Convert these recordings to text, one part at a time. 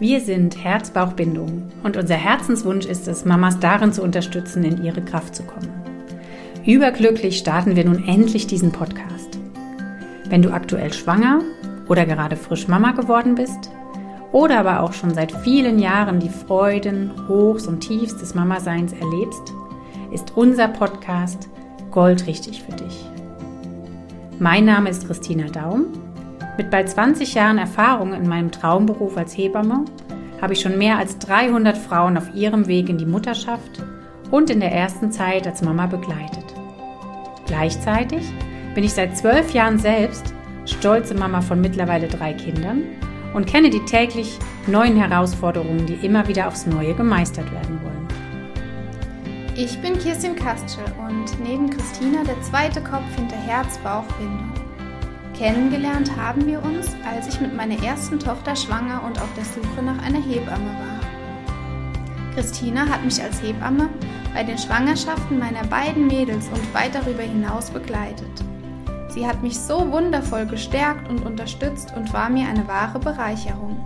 Wir sind Herz-Bauch-Bindung und unser Herzenswunsch ist es, Mamas darin zu unterstützen, in ihre Kraft zu kommen. Überglücklich starten wir nun endlich diesen Podcast. Wenn du aktuell schwanger oder gerade frisch Mama geworden bist oder aber auch schon seit vielen Jahren die Freuden, Hochs und Tiefs des Mamaseins erlebst, ist unser Podcast goldrichtig für dich. Mein Name ist Christina Daum. Mit bald 20 Jahren Erfahrung in meinem Traumberuf als Hebamme habe ich schon mehr als 300 Frauen auf ihrem Weg in die Mutterschaft und in der ersten Zeit als Mama begleitet. Gleichzeitig bin ich seit zwölf Jahren selbst stolze Mama von mittlerweile drei Kindern und kenne die täglich neuen Herausforderungen, die immer wieder aufs Neue gemeistert werden wollen. Ich bin Kirstin Kastel und neben Christina der zweite Kopf hinter Herz-Bauch-Bindung. Kennengelernt haben wir uns, als ich mit meiner ersten Tochter schwanger und auf der Suche nach einer Hebamme war. Christina hat mich als Hebamme bei den Schwangerschaften meiner beiden Mädels und weit darüber hinaus begleitet. Sie hat mich so wundervoll gestärkt und unterstützt und war mir eine wahre Bereicherung.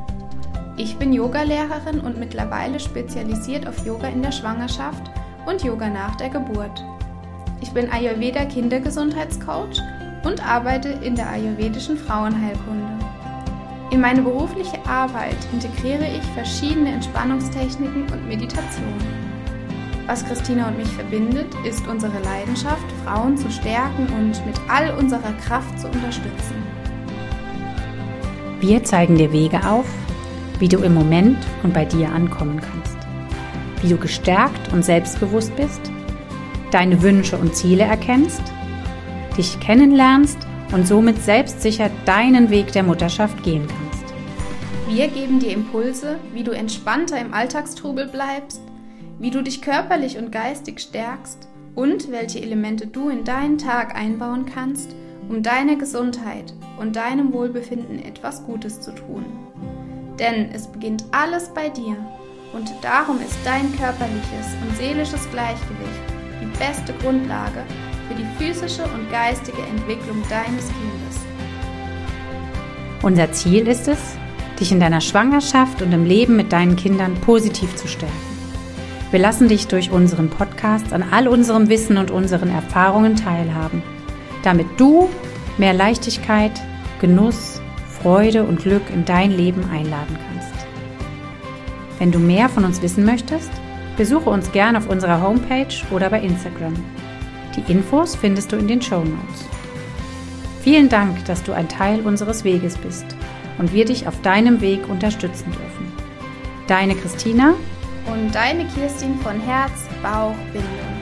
Ich bin Yogalehrerin und mittlerweile spezialisiert auf Yoga in der Schwangerschaft und Yoga nach der Geburt. Ich bin Ayurveda Kindergesundheitscoach und arbeite in der ayurvedischen Frauenheilkunde. In meine berufliche Arbeit integriere ich verschiedene Entspannungstechniken und Meditationen. Was Christina und mich verbindet, ist unsere Leidenschaft, Frauen zu stärken und mit all unserer Kraft zu unterstützen. Wir zeigen dir Wege auf, wie du im Moment und bei dir ankommen kannst wie du gestärkt und selbstbewusst bist, deine Wünsche und Ziele erkennst, dich kennenlernst und somit selbstsicher deinen Weg der Mutterschaft gehen kannst. Wir geben dir Impulse, wie du entspannter im Alltagstrubel bleibst, wie du dich körperlich und geistig stärkst und welche Elemente du in deinen Tag einbauen kannst, um deiner Gesundheit und deinem Wohlbefinden etwas Gutes zu tun. Denn es beginnt alles bei dir und darum ist dein körperliches und seelisches Gleichgewicht die beste Grundlage für die physische und geistige Entwicklung deines Kindes. Unser Ziel ist es, dich in deiner Schwangerschaft und im Leben mit deinen Kindern positiv zu stärken. Wir lassen dich durch unseren Podcast an all unserem Wissen und unseren Erfahrungen teilhaben, damit du mehr Leichtigkeit, Genuss, Freude und Glück in dein Leben einladen kannst. Wenn du mehr von uns wissen möchtest, besuche uns gerne auf unserer Homepage oder bei Instagram. Die Infos findest du in den Show Notes. Vielen Dank, dass du ein Teil unseres Weges bist und wir dich auf deinem Weg unterstützen dürfen. Deine Christina und deine Kirstin von Herz, Bauch, Bindung.